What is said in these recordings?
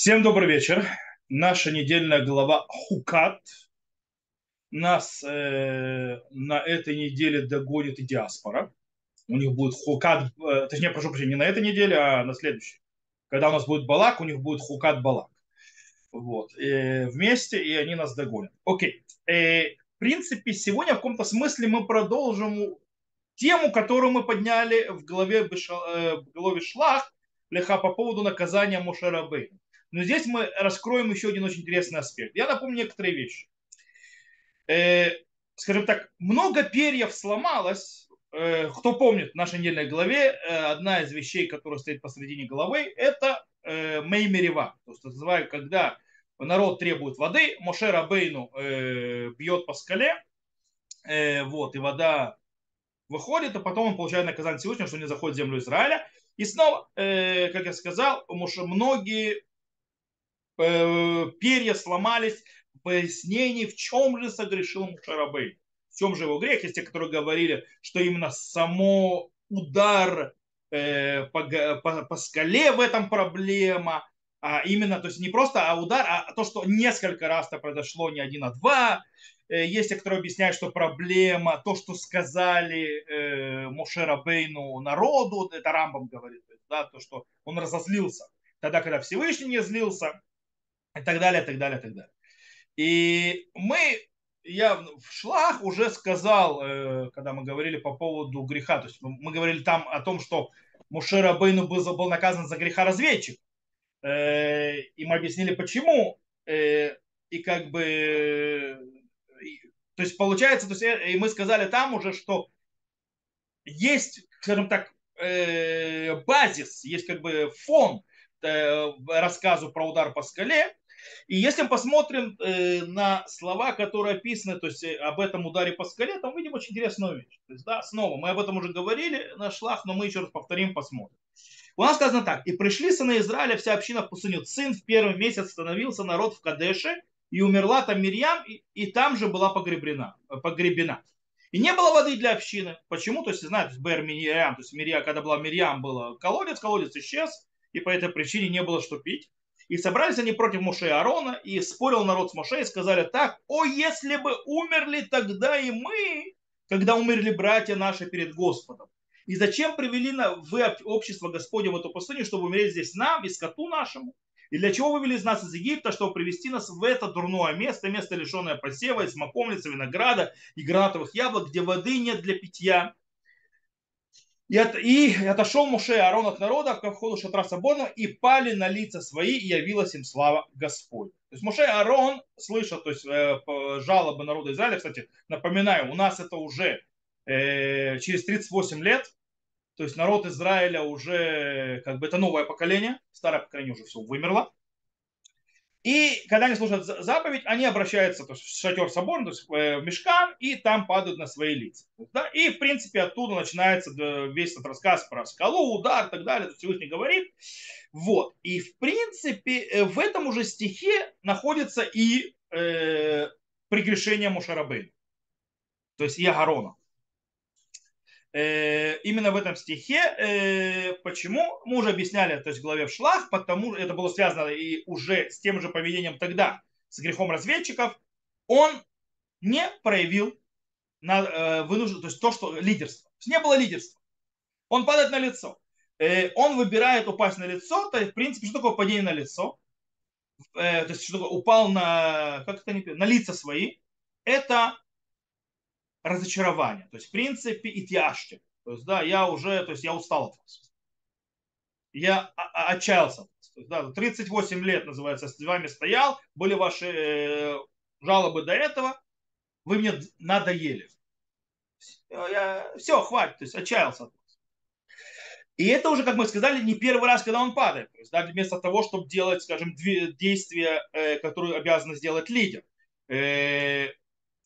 Всем добрый вечер. Наша недельная глава Хукат. Нас э, на этой неделе догонит диаспора. У них будет Хукат, э, точнее, прошу прощения, не на этой неделе, а на следующей. Когда у нас будет Балак, у них будет Хукат Балак. Вот. Э, вместе, и они нас догонят. Окей. Э, в принципе, сегодня в каком-то смысле мы продолжим тему, которую мы подняли в главе, э, в главе Шлах, Леха по поводу наказания Мушарабы. Но здесь мы раскроем еще один очень интересный аспект. Я напомню некоторые вещи. Э, скажем так, много перьев сломалось. Э, кто помнит в нашей недельной главе, э, одна из вещей, которая стоит посредине головы, это Меймерева. То есть, называю, когда народ требует воды, Моше Рабейну бьет по скале, вот, и вода выходит, а потом он получает наказание Всевышнего, что не заходит в землю Израиля. И снова, как я сказал, многие Э, перья сломались, пояснений, в чем же согрешил Мушарабей. В чем же его грех? Есть которые говорили, что именно само удар э, по, по, по скале в этом проблема, а именно, то есть не просто а удар, а то, что несколько раз это произошло, не один, а два. Э, есть те, которые объясняют, что проблема, то, что сказали э, Мошерабейну народу, это Рамбам говорит, да, то, что он разозлился. Тогда, когда Всевышний не злился, и так далее, и так далее, и так далее. И мы, я в шлах уже сказал, э, когда мы говорили по поводу греха, то есть мы говорили там о том, что Мушер Абейну был, наказан за греха разведчик. Э, и мы объяснили, почему. Э, и как бы... То есть получается, то есть, и мы сказали там уже, что есть, скажем так, базис, есть как бы фон рассказу про удар по скале, и если мы посмотрим э, на слова, которые описаны, то есть э, об этом ударе по скале, там видим очень интересную вещь. То есть, да, снова, мы об этом уже говорили на шлах, но мы еще раз повторим, посмотрим. У нас сказано так. «И пришли сыны Израиля, вся община в пустыню. Сын в первый месяц становился народ в Кадеше, и умерла там Мирьям, и, и там же была погребена, погребена. И не было воды для общины. Почему? То есть, знаете, Бер Мирьям, то есть Мирьям, когда была Мирьям, был колодец, колодец исчез, и по этой причине не было что пить. И собрались они против Моше и Аарона, и спорил народ с Моше, и сказали так, о, если бы умерли тогда и мы, когда умерли братья наши перед Господом. И зачем привели на, вы общество Господне в эту пустыню, чтобы умереть здесь нам и скоту нашему? И для чего вывели из нас из Египта, чтобы привести нас в это дурное место, место лишенное посева, и смоковницы, винограда и гранатовых яблок, где воды нет для питья, и, от, и отошел Муше и Аарон от народа к входу шатра Сабона и пали на лица свои, и явилась им слава Господь. То есть Муше и Аарон слышат то есть, э, жалобы народа Израиля. Кстати, напоминаю, у нас это уже э, через 38 лет. То есть народ Израиля уже, как бы это новое поколение. Старое поколение уже все вымерло. И когда они слушают заповедь, они обращаются то есть, в шатер собор, то есть э, в мешкан, и там падают на свои лица. Да? И, в принципе, оттуда начинается весь этот рассказ про скалу, удар и так далее. Всевышний говорит. Вот. И, в принципе, э, в этом уже стихе находится и э, прегрешение Мушарабейна. То есть и Агарона. Э, именно в этом стихе. Э, почему? Мы уже объясняли, то есть в главе в шлах, потому это было связано и уже с тем же поведением тогда, с грехом разведчиков. Он не проявил на, э, вынужден, то есть то, что лидерство. То есть не было лидерства. Он падает на лицо. Он выбирает упасть на лицо, то есть, в принципе, что такое падение на лицо? То есть, что такое, упал на, как это не, на лица свои. Это разочарование. То есть, в принципе, и тяжки. То есть, да, я уже, то есть, я устал от вас. Я отчаялся. То есть, да, 38 лет, называется, с вами стоял, были ваши э, жалобы до этого, вы мне надоели. Я, все, хватит, то есть, отчаялся от вас. И это уже, как мы сказали, не первый раз, когда он падает. То есть, да, вместо того, чтобы делать, скажем, действия, э, которые обязан сделать лидер.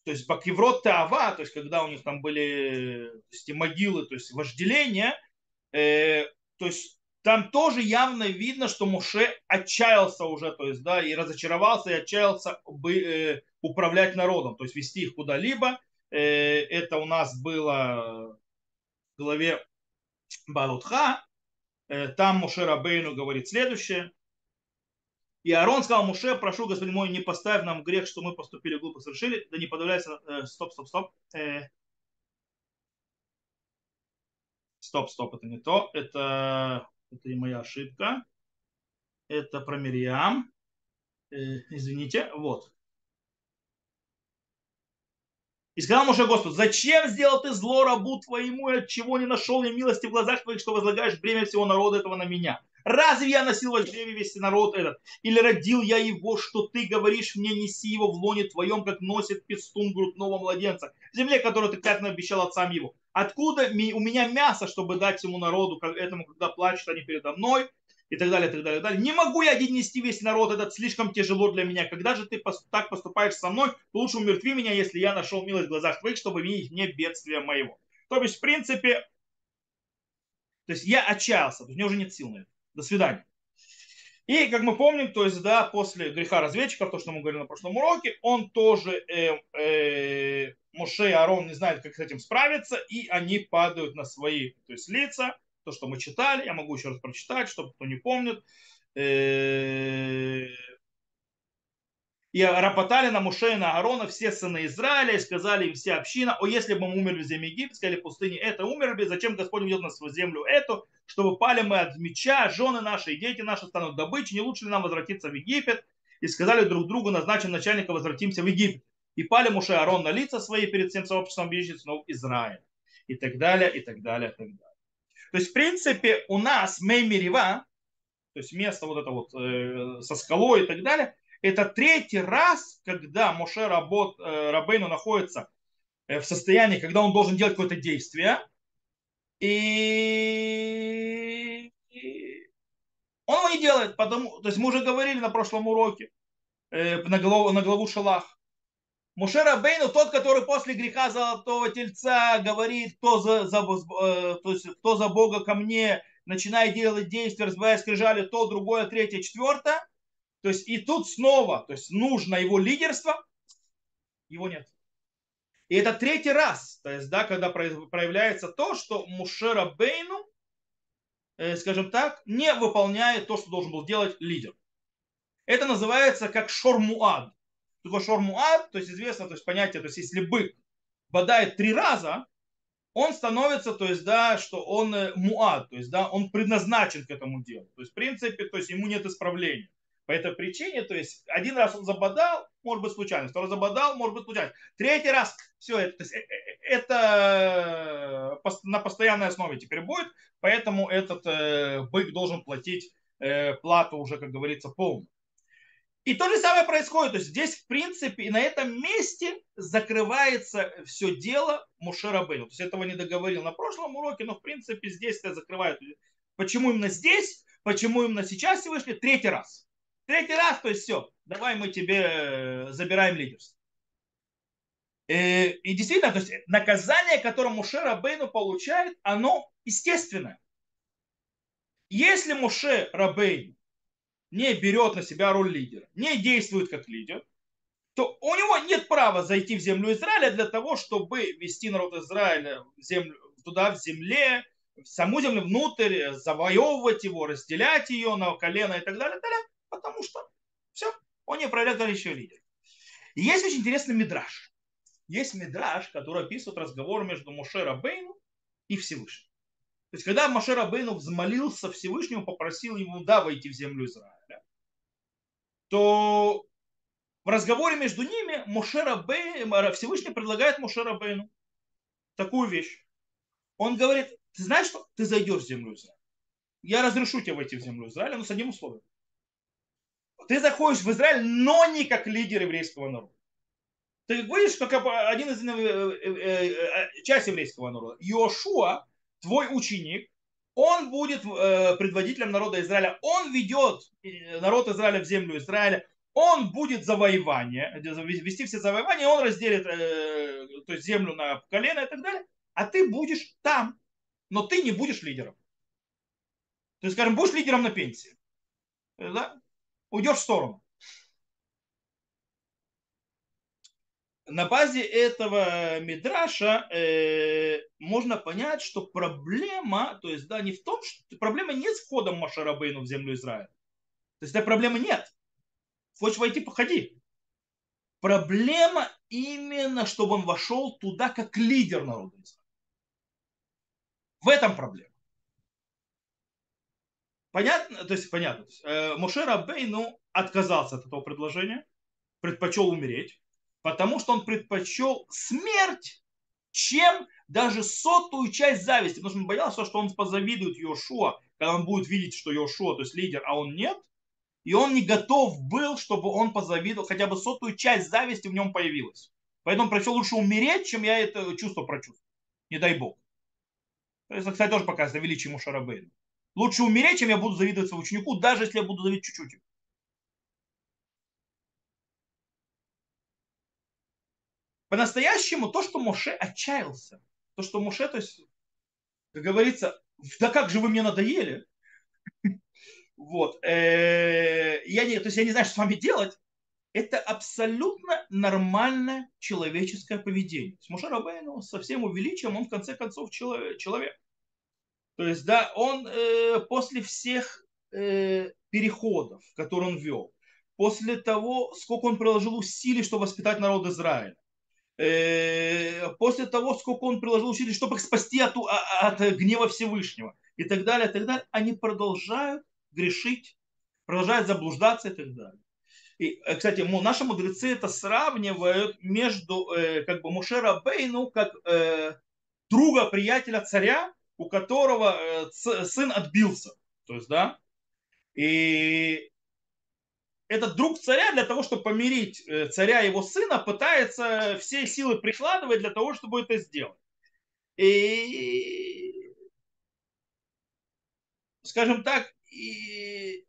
Э, то есть Бакиврот Таава, то есть когда у них там были то есть, могилы, то есть вожделения, э, то есть там тоже явно видно, что Муше отчаялся уже, то есть, да, и разочаровался, и отчаялся бы, э, управлять народом, то есть вести их куда-либо. Э, это у нас было в главе Балутха. Э, там Муше Рабейну говорит следующее. И Аарон сказал Муше, прошу, господин мой, не поставь нам грех, что мы поступили глупо, совершили, да не подавляйся, э, стоп, стоп, стоп, э, стоп, стоп, это не то, это, это не моя ошибка, это про Мирьям, э, извините, вот. И сказал Моше Господь, зачем сделал ты зло рабу твоему, и от чего не нашел я милости в глазах твоих, что возлагаешь бремя всего народа этого на меня? Разве я носил во чреве весь народ этот? Или родил я его, что ты говоришь мне, неси его в лоне твоем, как носит пестун грудного младенца, земле, которую ты клятно обещал отцам его? Откуда у меня мясо, чтобы дать всему народу, этому, когда плачут они передо мной? И так далее, и так далее, и так далее. Не могу я один нести весь народ, этот слишком тяжело для меня. Когда же ты так поступаешь со мной, то лучше умертви меня, если я нашел милость в глазах твоих, чтобы видеть мне бедствия моего. То есть, в принципе, то есть я отчаялся, то есть у меня уже нет сил на это. До свидания. И, как мы помним, то есть, да, после греха разведчиков, то, что мы говорили на прошлом уроке, он тоже, э, э, Моше и Арон не знают, как с этим справиться, и они падают на свои то есть, лица, то, что мы читали, я могу еще раз прочитать, чтобы кто не помнит. Э, и рапотали на Муше и на Аарона все сыны Израиля, и сказали им все община, о, если бы мы умерли в земле египетской или пустыне, это умерли, зачем Господь ведет нас в землю эту, чтобы пали мы от меча, жены наши и дети наши станут добычей, не лучше ли нам возвратиться в Египет? И сказали друг другу, назначим начальника, возвратимся в Египет. И пали Муше и Аарон на лица свои перед всем сообществом беженцев Израиля. И так далее, и так далее, и так далее. То есть, в принципе, у нас Меймирива, то есть место вот это вот э, со скалой и так далее, это третий раз, когда Моше работ, э, Рабейну находится э, в состоянии, когда он должен делать какое-то действие, и он его не делает, потому, то есть мы уже говорили на прошлом уроке, э, на, главу, на главу Шалах, Муше Рабейну, тот, который после греха Золотого Тельца говорит, кто за, за, э, то есть, кто за Бога ко мне, начинает делать действия, разбивая скрижали, то, другое, третье, четвертое. То есть и тут снова, то есть нужно его лидерство, его нет. И это третий раз, то есть, да, когда проявляется то, что Муше Рабейну, э, скажем так, не выполняет то, что должен был делать лидер. Это называется как шормуад такое шормуат, то есть известно, то есть понятие, то есть если бык бодает три раза, он становится, то есть, да, что он э, муад, то есть, да, он предназначен к этому делу. То есть, в принципе, то есть ему нет исправления. По этой причине, то есть, один раз он забодал, может быть случайно, второй забодал, может быть случайно. Третий раз, все, это, то есть, э, э, это на постоянной основе теперь будет, поэтому этот бык должен платить плату уже, как говорится, полную. И то же самое происходит. То есть здесь, в принципе, на этом месте закрывается все дело Мушерабейну. То есть этого не договорил на прошлом уроке, но в принципе здесь это закрывают. Почему именно здесь? Почему именно сейчас вышли? Третий раз. Третий раз, то есть все, давай мы тебе э, забираем лидерство. И, э, и действительно, то есть наказание, которое Муше Рабейну получает, оно естественное. Если Муше Рабейну не берет на себя роль лидера, не действует как лидер, то у него нет права зайти в землю Израиля для того, чтобы вести народ Израиля в землю, туда, в земле, в саму землю внутрь, завоевывать его, разделять ее на колено и так далее, так далее потому что все, он не проявляет еще лидер. есть очень интересный мидраж. Есть мидраж, который описывает разговор между Моше Рабейну и Всевышним. То есть, когда Моше Рабейну взмолился Всевышнему, попросил ему, да, войти в землю Израиля, то в разговоре между ними Мушера Бей, Всевышний предлагает Мушера Бейну такую вещь. Он говорит, ты знаешь что? Ты зайдешь в землю Израиля. Я разрешу тебе войти в землю Израиля, но с одним условием. Ты заходишь в Израиль, но не как лидер еврейского народа. Ты будешь как один из э, э, э, часть еврейского народа. Йошуа, твой ученик, он будет э, предводителем народа Израиля, он ведет э, народ Израиля в землю Израиля, он будет завоевание, вести все завоевания, он разделит э, то есть землю на колено и так далее, а ты будешь там, но ты не будешь лидером. То есть, скажем, будешь лидером на пенсии. Да? Уйдешь в сторону. На базе этого мидраша э, можно понять, что проблема, то есть, да, не в том, что проблема не с входом Машарабейну в землю Израиля. То есть, этой проблемы нет. Хочешь войти, походи. Проблема именно, чтобы он вошел туда как лидер народа Израиля. В этом проблема. Понятно? То есть, понятно. Э, Моше Рабейну отказался от этого предложения, предпочел умереть, потому что он предпочел смерть, чем даже сотую часть зависти. Потому что он боялся, что он позавидует Йошуа, когда он будет видеть, что Йошуа, то есть лидер, а он нет. И он не готов был, чтобы он позавидовал, хотя бы сотую часть зависти в нем появилась. Поэтому предпочел лучше умереть, чем я это чувство прочувствую. Не дай бог. Это, кстати, тоже показывает величие Мушарабейна. Лучше умереть, чем я буду завидовать своему ученику, даже если я буду завидовать чуть-чуть. По-настоящему то, что Моше отчаялся, то, что Моше, то есть, как говорится, да как же вы мне надоели, вот, э, я не, то есть я не знаю, что с вами делать, это абсолютно нормальное человеческое поведение. С Моше Рабейну со всем увеличием он в конце концов человек. То есть, да, он э, после всех э, переходов, которые он вел, после того, сколько он приложил усилий, чтобы воспитать народ Израиля, после того, сколько он приложил усилий, чтобы их спасти от, а, от гнева Всевышнего и так далее, и так далее, они продолжают грешить, продолжают заблуждаться и так далее. И, э, кстати, наши мудрецы это сравнивают между э, как бы Мушера Бейну как э, друга, приятеля царя у которого э, сын отбился. То есть, да, и этот друг царя для того, чтобы помирить э, царя и его сына, пытается все силы прикладывать для того, чтобы это сделать. И, скажем так, и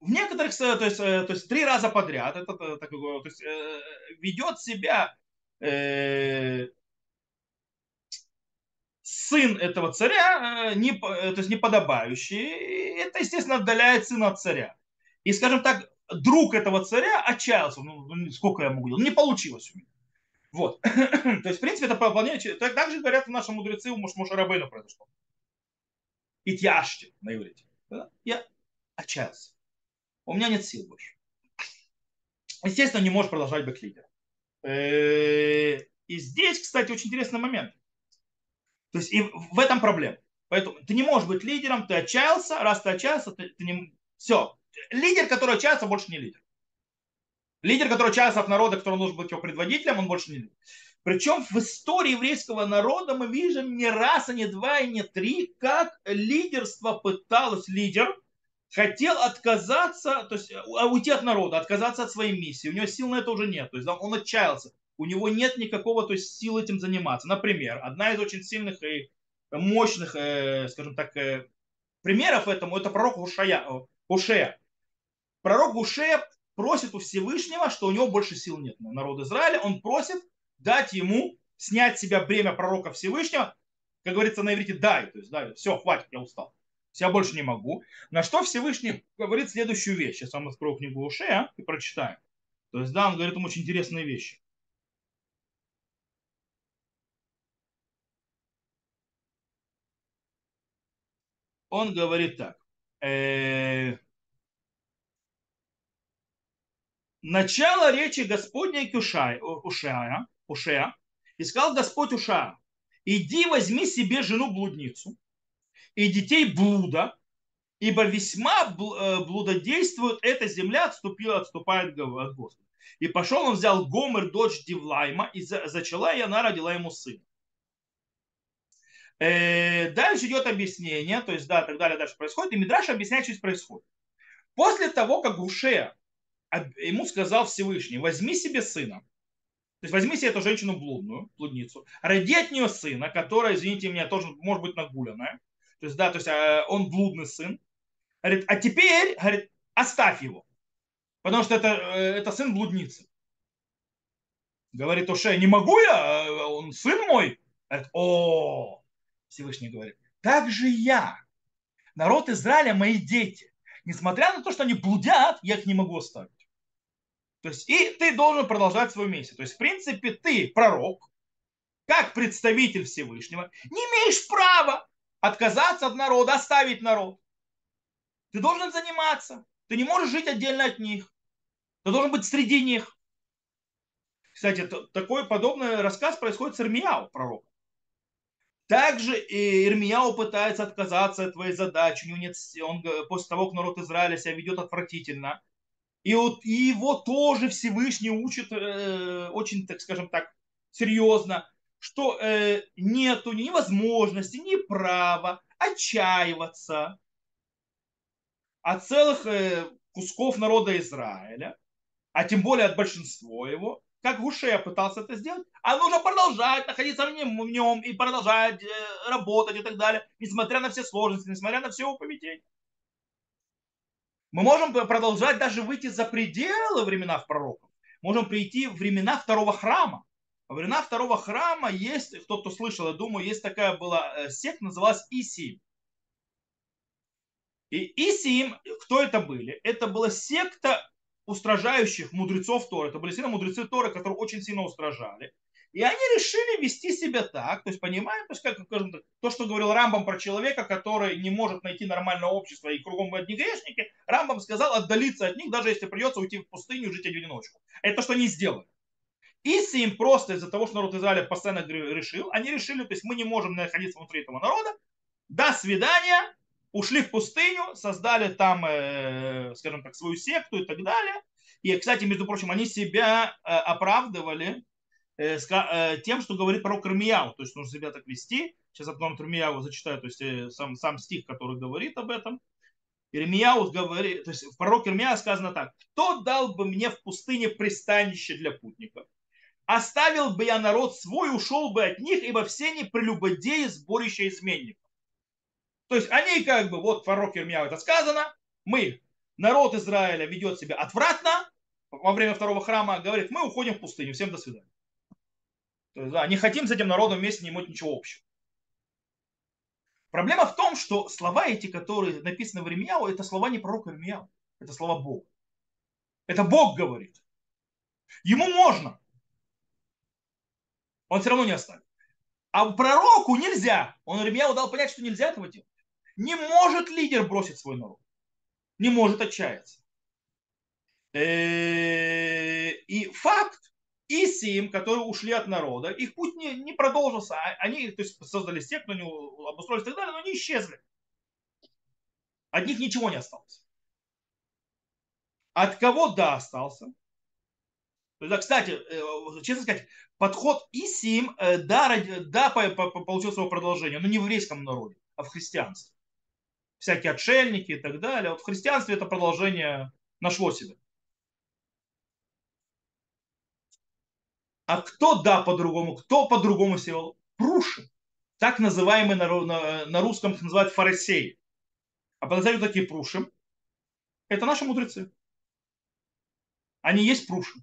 в некоторых, то есть, э, то есть три раза подряд, это, так, то есть, ведет себя сын этого царя, э, не, э, то есть неподобающий, это, естественно, отдаляет сына от царя. И, скажем так, друг этого царя отчаялся. Ну, ну сколько я могу делать? Не получилось у меня. Вот. То есть, в принципе, это выполнение. Так же говорят наши мудрецы, у Мушарабейна произошло. Итьяшти на иврите. Я отчаялся. У меня нет сил больше. Естественно, не можешь продолжать быть лидером. Э, и здесь, кстати, очень интересный момент. То есть и в этом проблема. Поэтому ты не можешь быть лидером, ты отчаялся, раз ты отчаялся, ты, ты не... Все. Лидер, который отчаялся, больше не лидер. Лидер, который отчаялся от народа, который нужен быть его предводителем, он больше не лидер. Причем в истории еврейского народа мы видим не раз, а не два, и не три, как лидерство пыталось, лидер хотел отказаться, то есть а, уйти от народа, отказаться от своей миссии. У него сил на это уже нет. То есть он отчаялся у него нет никакого то есть, сил этим заниматься. Например, одна из очень сильных и мощных, э, скажем так, э, примеров этому, это пророк Ушая, Ушея. Пророк Ушея просит у Всевышнего, что у него больше сил нет на народ Израиля. Он просит дать ему снять с себя бремя пророка Всевышнего, как говорится на иврите, дай, то есть дай, все, хватит, я устал. Я больше не могу. На что Всевышний говорит следующую вещь. Сейчас вам открою книгу Ушея и прочитаем. То есть, да, он говорит ему очень интересные вещи. Он говорит так. Э, начало речи Господней к Ушая, Ушая, и сказал Господь Ушая, иди возьми себе жену-блудницу и детей блуда, ибо весьма э, блудодействует эта земля, отступила, отступает от Господа. И пошел он, взял Гомер, дочь Дивлайма, и зачала, и она родила ему сына. Э, дальше идет объяснение, то есть, да, так далее, дальше происходит, и Мидраш объясняет, что здесь происходит. После того, как Гуше ему сказал Всевышний, возьми себе сына, то есть возьми себе эту женщину блудную, блудницу, роди от нее сына, которая, извините меня, тоже может быть нагуленная, то есть, да, то есть э, он блудный сын, говорит, а теперь, говорит, оставь его, потому что это, э, это сын блудницы. Говорит Оше, не могу я, он сын мой. Говорит, о, Всевышний говорит, так же я, народ Израиля, мои дети, несмотря на то, что они блудят, я их не могу оставить. То есть и ты должен продолжать свою миссию. То есть, в принципе, ты пророк, как представитель Всевышнего, не имеешь права отказаться от народа, оставить народ. Ты должен заниматься. Ты не можешь жить отдельно от них. Ты должен быть среди них. Кстати, такой подобный рассказ происходит с Ирмияу, пророком. Также Ирмияу пытается отказаться от твоей задачи. У него нет, он после того, как народ Израиля себя ведет отвратительно. И вот и его тоже Всевышний учит э, очень, так скажем так, серьезно, что э, нету ни возможности, ни права отчаиваться от целых э, кусков народа Израиля, а тем более от большинства его, как Гушея пытался это сделать, а нужно продолжать находиться в нем, в нем и продолжать э, работать и так далее, несмотря на все сложности, несмотря на все его поведение. Мы можем продолжать даже выйти за пределы времена пророков. Можем прийти в времена второго храма. Во времена второго храма есть, кто-то слышал, я думаю, есть такая была э, секта, называлась Исим. И Исим, кто это были? Это была секта устражающих мудрецов Торы. Это были сильно мудрецы Торы, которые очень сильно устражали. И они решили вести себя так, то есть понимаем, то, есть, как, скажем, то, что говорил Рамбам про человека, который не может найти нормальное общество и кругом одни грешники, Рамбам сказал отдалиться от них, даже если придется уйти в пустыню и жить одиночку. Это то, что они сделали. Если им просто из-за того, что народ Израиля постоянно решил, они решили, то есть мы не можем находиться внутри этого народа, до свидания, ушли в пустыню, создали там, э, скажем так, свою секту и так далее. И, кстати, между прочим, они себя э, оправдывали э, тем, что говорит пророк Ирмияу, то есть нужно себя так вести. Сейчас потом Ирмияу зачитаю, то есть сам, сам стих, который говорит об этом. Ирмияу говорит, то есть в пророк Ирмияу сказано так, кто дал бы мне в пустыне пристанище для путников? Оставил бы я народ свой, ушел бы от них, ибо все они прелюбодеи, сборище изменников. То есть они как бы, вот пророк Ирмияу это сказано, мы, народ Израиля ведет себя отвратно, во время второго храма говорит, мы уходим в пустыню, всем до свидания. То есть, да, не хотим с этим народом вместе не иметь ничего общего. Проблема в том, что слова эти, которые написаны в Ирмияу, это слова не пророка Ирмияу, это слова Бога. Это Бог говорит. Ему можно. Он все равно не оставит. А пророку нельзя. Он Ирмияу дал понять, что нельзя этого делать. Не может лидер бросить свой народ. Не может отчаяться. Э, и факт, Исим, которые ушли от народа, их путь не, не продолжился. А они то есть, создали секту, они обустроились и так далее, но они исчезли. От них ничего не осталось. От кого да остался? Да, кстати, э, честно сказать, подход Исим, э, да, да, получил свое продолжение, но не в еврейском народе, а в христианстве всякие отшельники и так далее. Вот в христианстве это продолжение нашло себя. А кто да по-другому? Кто по-другому сел? Пруши. Так называемые на, на, на русском называют фарисеи. А по такие пруши. Это наши мудрецы. Они есть пруши.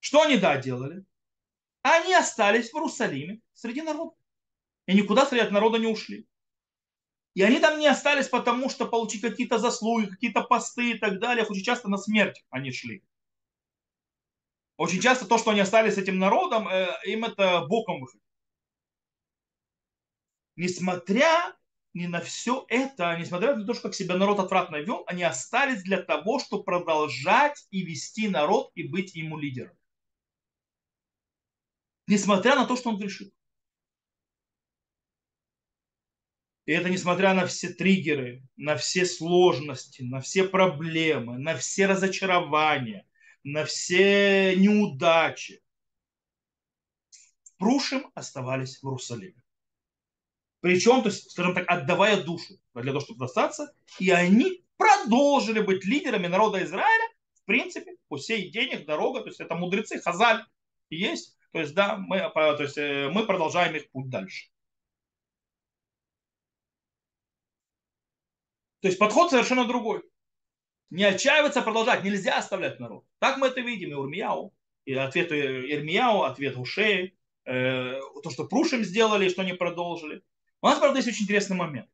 Что они да делали? Они остались в Иерусалиме среди народа. И никуда среди народа не ушли. И они там не остались потому, что получить какие-то заслуги, какие-то посты и так далее. Очень часто на смерть они шли. Очень часто то, что они остались с этим народом, э, им это боком выходит. Несмотря ни на все это, несмотря на то, что как себя народ отвратно вел, они остались для того, чтобы продолжать и вести народ и быть ему лидером. Несмотря на то, что он грешит. И это несмотря на все триггеры, на все сложности, на все проблемы, на все разочарования, на все неудачи. Прушим оставались в Иерусалиме. Причем, то есть, скажем так, отдавая душу для того, чтобы достаться, и они продолжили быть лидерами народа Израиля, в принципе, по сей день их дорога, то есть это мудрецы, хазаль есть, то есть, да, мы, то есть, э, мы продолжаем их путь дальше. То есть подход совершенно другой. Не отчаиваться, а продолжать. Нельзя оставлять народ. Так мы это видим. И Урмияу, и ответ Ирмияу, ответ Ушеи, э, то, что Прушим сделали, что они продолжили. У нас, правда, есть очень интересный момент.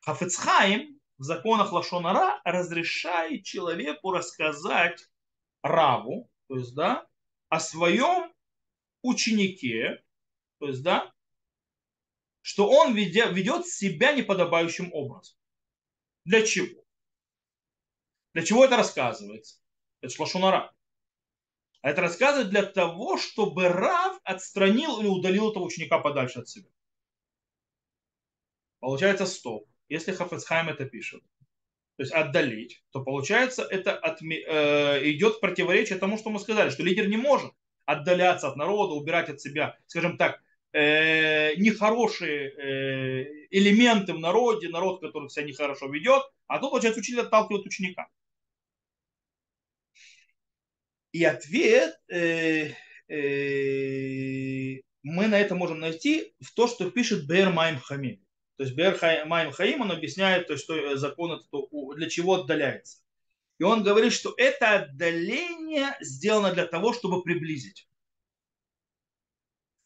Хафецхайм в законах Лашонара разрешает человеку рассказать Раву, то есть, да, о своем ученике, то есть, да, что он ведет, ведет себя неподобающим образом. Для чего? Для чего это рассказывается? Это шлашунара. А это рассказывает для того, чтобы Рав отстранил или удалил этого ученика подальше от себя. Получается стоп. Если Хафецхайм это пишет, то есть отдалить, то получается это отме, э, идет противоречие тому, что мы сказали, что лидер не может отдаляться от народа, убирать от себя, скажем так, э, нехорошие э, элементы в народе, народ, который себя нехорошо ведет, а тут, получается, учитель отталкивает ученика. И ответ э, э, мы на это можем найти в то, что пишет Бер Майм Хамим. То есть Бер Майм Хаим, он объясняет, то, что закон это, для чего отдаляется. И он говорит, что это отдаление сделано для того, чтобы приблизить.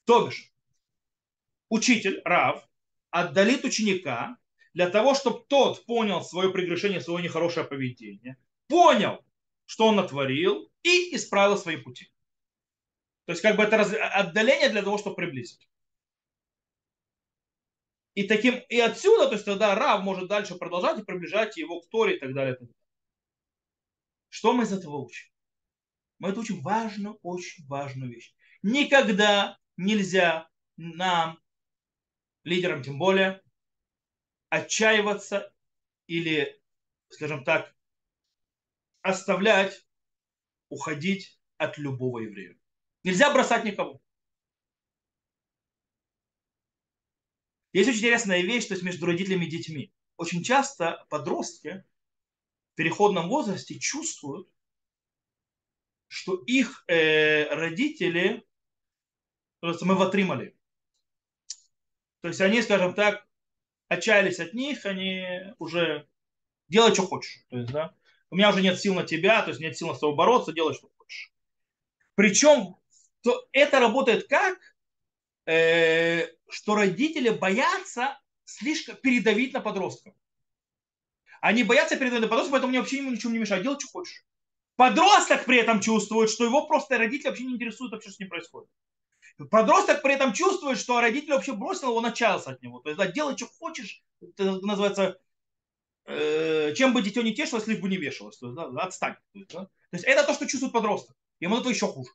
То бишь, учитель, Рав, отдалит ученика для того, чтобы тот понял свое прегрешение, свое нехорошее поведение, понял, что он натворил, и исправил свои пути. То есть как бы это отдаление для того, чтобы приблизить. И, таким, и отсюда, то есть тогда Рав может дальше продолжать и приближать его к Торе и так далее. И так далее. Что мы из этого учим? Мы это учим важную, очень важную вещь. Никогда нельзя нам, лидерам тем более, отчаиваться или, скажем так, оставлять уходить от любого еврея. Нельзя бросать никого. Есть очень интересная вещь, то есть между родителями и детьми. Очень часто подростки в переходном возрасте чувствуют, что их э, родители, мы ватримали. То есть они, скажем так, отчаялись от них, они уже делай, что хочешь. То есть, да, у меня уже нет сил на тебя, то есть нет сил на тобой бороться, делай, что хочешь. Причем то это работает как, э, что родители боятся слишком передавить на подростков. Они боятся передавить на подростков, поэтому мне вообще ему ничего не мешает. Делай, что хочешь. Подросток при этом чувствует, что его просто родители вообще не интересуют вообще, что с ним происходит. Подросток при этом чувствует, что родитель вообще бросил его, начался от него. То есть, да, делай, что хочешь, это называется Э, чем бы дитё не тешилось, лишь бы не вешалось. То есть, да, отстань. То есть, да? то есть это то, что чувствует подросток. Ему это еще хуже.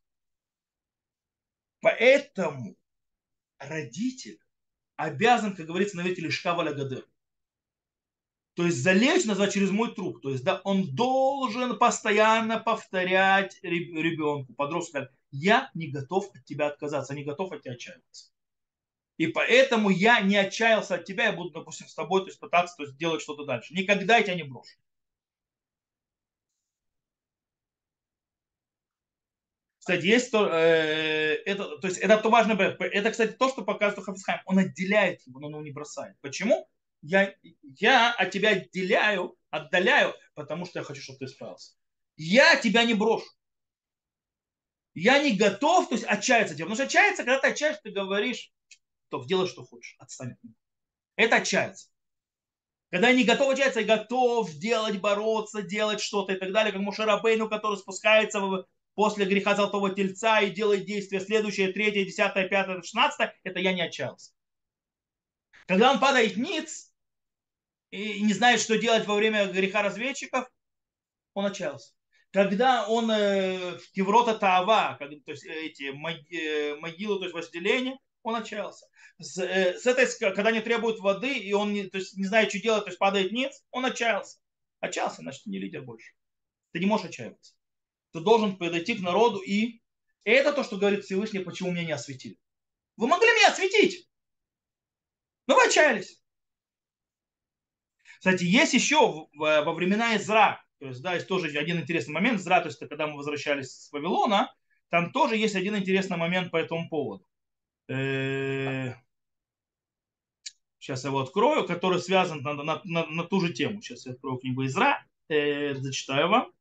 Поэтому родитель обязан, как говорится, наверное, лишка валягадер. То есть залечь, назвать через мой труп. То есть, да, он должен постоянно повторять ребенку, подростку, я не готов от тебя отказаться, не готов от тебя отчаиваться. И поэтому я не отчаялся от тебя, я буду, допустим, с тобой то есть, пытаться то есть, делать что-то дальше. Никогда я тебя не брошу. Кстати, есть то, э, это, то есть это то важное, это, кстати, то, что показывает Хафисхайм. Он отделяет его, но он его не бросает. Почему? Я, я от тебя отделяю, отдаляю, потому что я хочу, чтобы ты справился. Я тебя не брошу. Я не готов, то есть отчаяться от тебя. Потому что отчаяться, когда ты отчаешься, ты говоришь, то делай, что хочешь, отстань от него. Это отчаяться. Когда я не готов отчаяться, я готов делать, бороться, делать что-то и так далее, как Мушарабейну, который спускается после греха Золотого Тельца и делает действия следующее, третье, десятое, пятое, шестнадцатое, это я не отчаялся. Когда он падает ниц и не знает, что делать во время греха разведчиков, он отчаялся. Когда он э, в Кеврота Таава, то есть эти э, могилы, то есть возделение, он отчаялся. С, э, с этой, когда не требуют воды, и он не, то есть, не знает, что делать, то есть падает ниц, он отчаялся. Отчаялся, значит, не лидер больше. Ты не можешь отчаиваться. Ты должен подойти к народу и... И это то, что говорит Всевышний, почему меня не осветили. Вы могли меня осветить, но вы отчаялись. Кстати, есть еще во времена Изра, то есть, да, есть тоже один интересный момент. Изра, то есть, когда мы возвращались с Вавилона, там тоже есть один интересный момент по этому поводу. Э, сейчас я его открою, который связан на, на, на, на ту же тему. Сейчас я открою книгу Изра, э, зачитаю вам.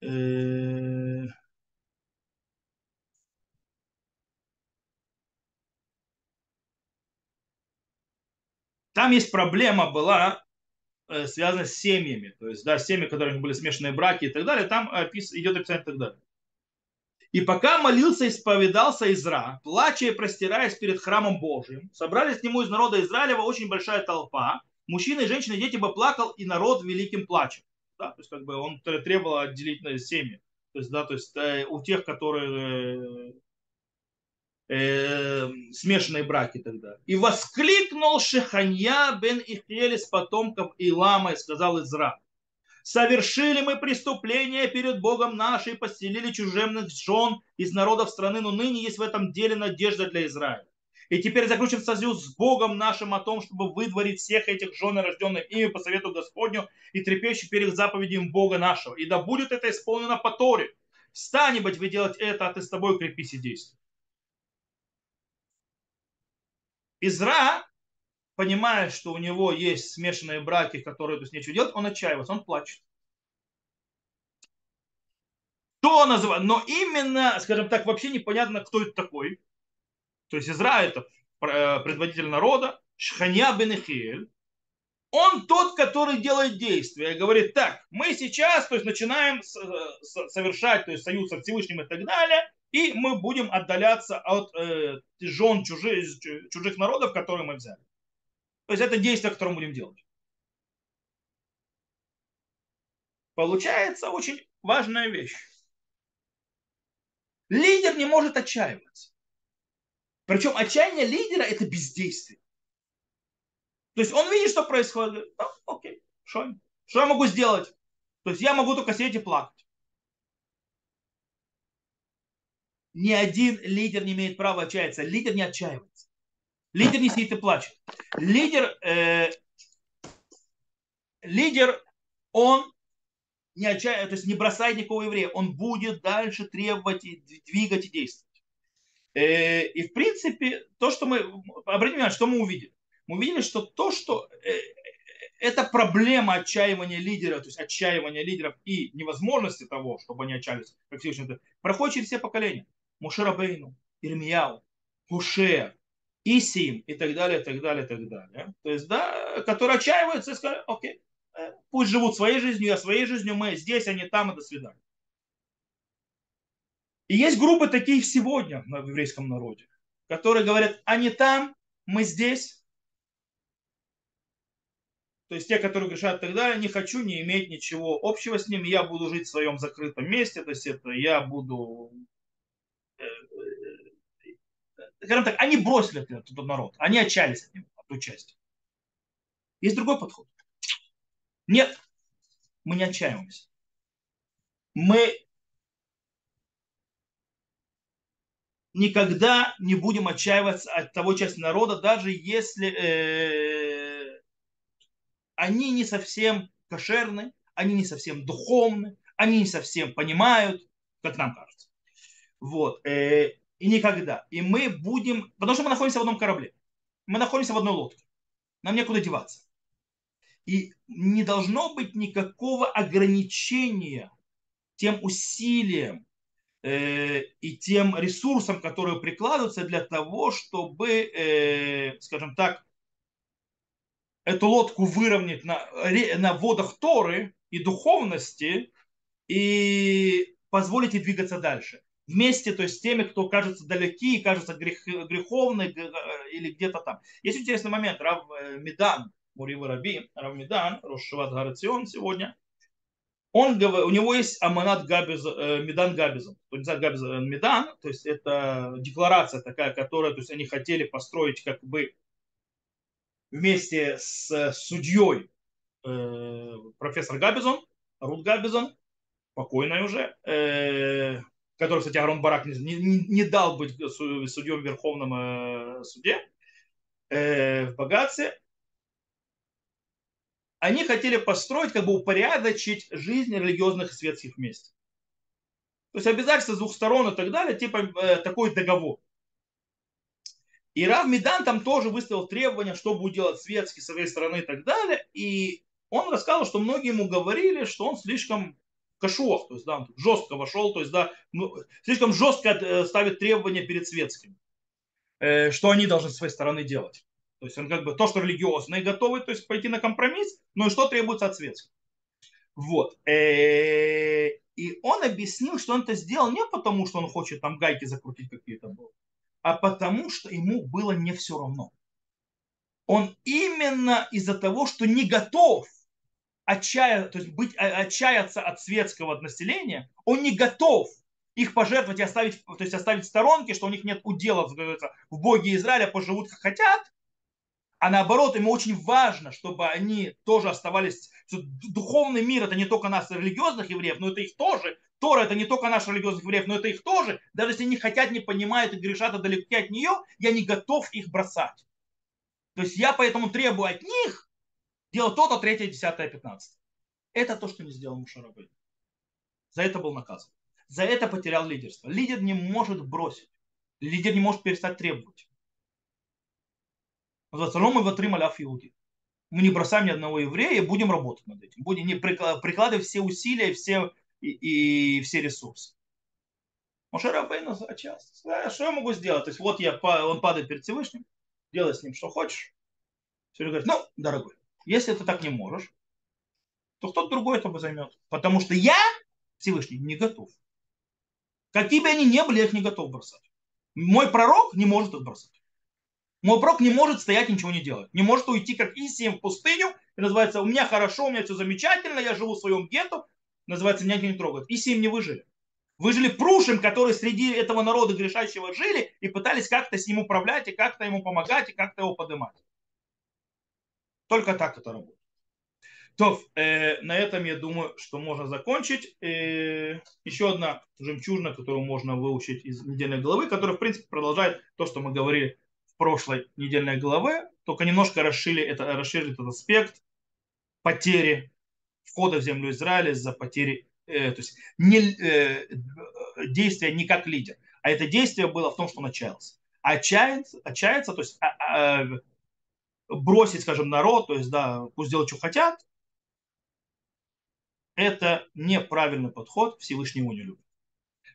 Э, там есть проблема была Э, связано с семьями. То есть, да, семьи, которые были смешанные браки и так далее, там опис, идет описание и так далее. И пока молился и исповедался Изра, плача и простираясь перед храмом Божьим, собрались к нему из народа Израилева очень большая толпа. Мужчины, женщины, дети бы плакал, и народ великим плачем. Да, то есть как бы он требовал отделить на семьи. То есть, да, то есть э, у тех, которые э, смешанные браки тогда. И воскликнул Шеханья бен Ихель из потомков Илама и сказал Изра совершили мы преступление перед Богом нашей, поселили чужемных жен из народов страны, но ныне есть в этом деле надежда для Израиля. И теперь заключим союз с Богом нашим о том, чтобы выдворить всех этих жен, рожденных ими по совету Господню и трепещущих перед заповедями Бога нашего. И да будет это исполнено по Торе. Встань, быть вы делать это, а ты с тобой крепись и действуй. Изра понимая, что у него есть смешанные браки, которые то есть нечего делать, он отчаивается, он плачет. Кто называет? Но именно, скажем так, вообще непонятно, кто это такой. То есть Израиль это э, предводитель народа, Шханя бен Ихиэль. Он тот, который делает действия говорит, так, мы сейчас то есть, начинаем э, совершать то есть, союз со Всевышним и так далее, и мы будем отдаляться от э, жен чужих, чужих народов, которые мы взяли. То есть это действие, которое мы будем делать. Получается очень важная вещь. Лидер не может отчаиваться. Причем отчаяние лидера это бездействие. То есть он видит, что происходит. Ну, окей, что, я могу сделать? То есть я могу только сидеть и плакать. Ни один лидер не имеет права отчаяться. Лидер не отчаивается. Лидер не сидит и плачет. Лидер, э, лидер, он не отчаивается, то есть не бросает никакого еврея, он будет дальше требовать, и двигать и действовать. Э, и в принципе, то, что мы, обратим внимание, что мы увидели? Мы увидели, что то, что э, это проблема отчаивания лидера, то есть отчаивания лидеров и невозможности того, чтобы они отчаялись, как Всевышний, проходит через все поколения. Мушера Бейну, Ирмияу, Хушер, Исим и так далее, и так далее, и так далее. То есть, да, которые отчаиваются и сказали, окей, э, пусть живут своей жизнью, я своей жизнью, мы здесь, они там, и до свидания. И есть группы такие сегодня в еврейском народе, которые говорят, они там, мы здесь. То есть те, которые грешат так далее, не хочу не иметь ничего общего с ними, я буду жить в своем закрытом месте, то есть это я буду скажем так, они бросили этот, народ, они отчаялись от него, от той части. Есть другой подход. Нет, мы не отчаиваемся. Мы никогда не будем отчаиваться от того части народа, даже если э, они не совсем кошерны, они не совсем духовны, они не совсем понимают, как нам кажется. Вот. Э, и никогда. И мы будем, потому что мы находимся в одном корабле. Мы находимся в одной лодке. Нам некуда деваться. И не должно быть никакого ограничения тем усилиям э, и тем ресурсам, которые прикладываются для того, чтобы, э, скажем так, эту лодку выровнять на, на водах Торы и духовности и позволить ей двигаться дальше вместе, то есть с теми, кто кажется далеки, кажется грех, греховны или где-то там. Есть интересный момент. Рав э, Медан, Мурива Раби, Рав Медан, Рошеват Гарацион сегодня, он, у него есть аманат Габиз, э, Медан Габизом. То есть Габиз, э, Медан, то есть это декларация такая, которая, то есть они хотели построить как бы вместе с судьей профессор Габизон, Рут Габизон, покойный уже, который, кстати, Арон Барак не, не, не дал быть судьей в Верховном э, суде э, в Богатстве, они хотели построить, как бы упорядочить жизнь религиозных и светских вместе. То есть обязательства с двух сторон и так далее, типа э, такой договор. И Рав Медан там тоже выставил требования, что будет делать светский с своей стороны и так далее. И он рассказал, что многие ему говорили, что он слишком кашуах, то есть да, жестко вошел, то есть да, ну, слишком жестко э, ставит требования перед светскими, э, что они должны с своей стороны делать. То есть он как бы то, что религиозные готовы, то есть пойти на компромисс, но и что требуется от светских. Вот. Э, И он объяснил, что он это сделал не потому, что он хочет там гайки закрутить какие-то, а потому, что ему было не все равно. Он именно из-за того, что не готов отчая, то есть быть, отчаяться от светского населения, он не готов их пожертвовать и оставить, то есть оставить в сторонке, что у них нет удела в Боге Израиля, поживут как хотят, а наоборот, ему очень важно, чтобы они тоже оставались... Духовный мир это не только нас, религиозных евреев, но это их тоже. Тора это не только наш религиозных евреев, но это их тоже. Даже если они хотят, не понимают и грешат далеко от нее, я не готов их бросать. То есть я поэтому требую от них делать то-то, третье, десятое, пятнадцатое. Это то, что не сделал Мушарабей. За это был наказан. За это потерял лидерство. Лидер не может бросить. Лидер не может перестать требовать. Называется Рома Ватрим Аляф Иуди. Мы не бросаем ни одного еврея будем работать над этим. Будем не прикладывать все усилия все, и, и все ресурсы. Моше Рабейну часто. Что я могу сделать? То есть вот я, он падает перед Всевышним, делай с ним что хочешь. Все говорит, ну, дорогой, если ты так не можешь, то кто-то другой это займет. Потому что я, Всевышний, не готов. Какие бы они ни были, я их не готов бросать. Мой пророк не может их бросать. Мой пророк не может стоять и ничего не делать. Не может уйти, как Исием, в пустыню. И называется, у меня хорошо, у меня все замечательно, я живу в своем гетто. Называется, меня не трогает. Исием не выжили. Выжили Прушим, которые среди этого народа грешащего жили и пытались как-то с ним управлять, и как-то ему помогать, и как-то его поднимать. Только так это работает. То, э, на этом я думаю, что можно закончить. Э, еще одна жемчужина, которую можно выучить из недельной главы, которая, в принципе, продолжает то, что мы говорили прошлой недельной главы, только немножко расширили, это, расширили этот аспект потери входа в землю Израиля за потери, э, то есть не, э, действия не как лидер, а это действие было в том, что он отчаялся. Отчаяться, отчаяться то есть а, а, бросить, скажем, народ, то есть, да, пусть делают, что хотят, это неправильный подход, Всевышний его не любит.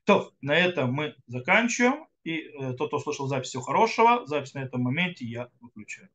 То, на этом мы заканчиваем. И э, тот, кто слышал запись, всего хорошего. Запись на этом моменте я выключаю.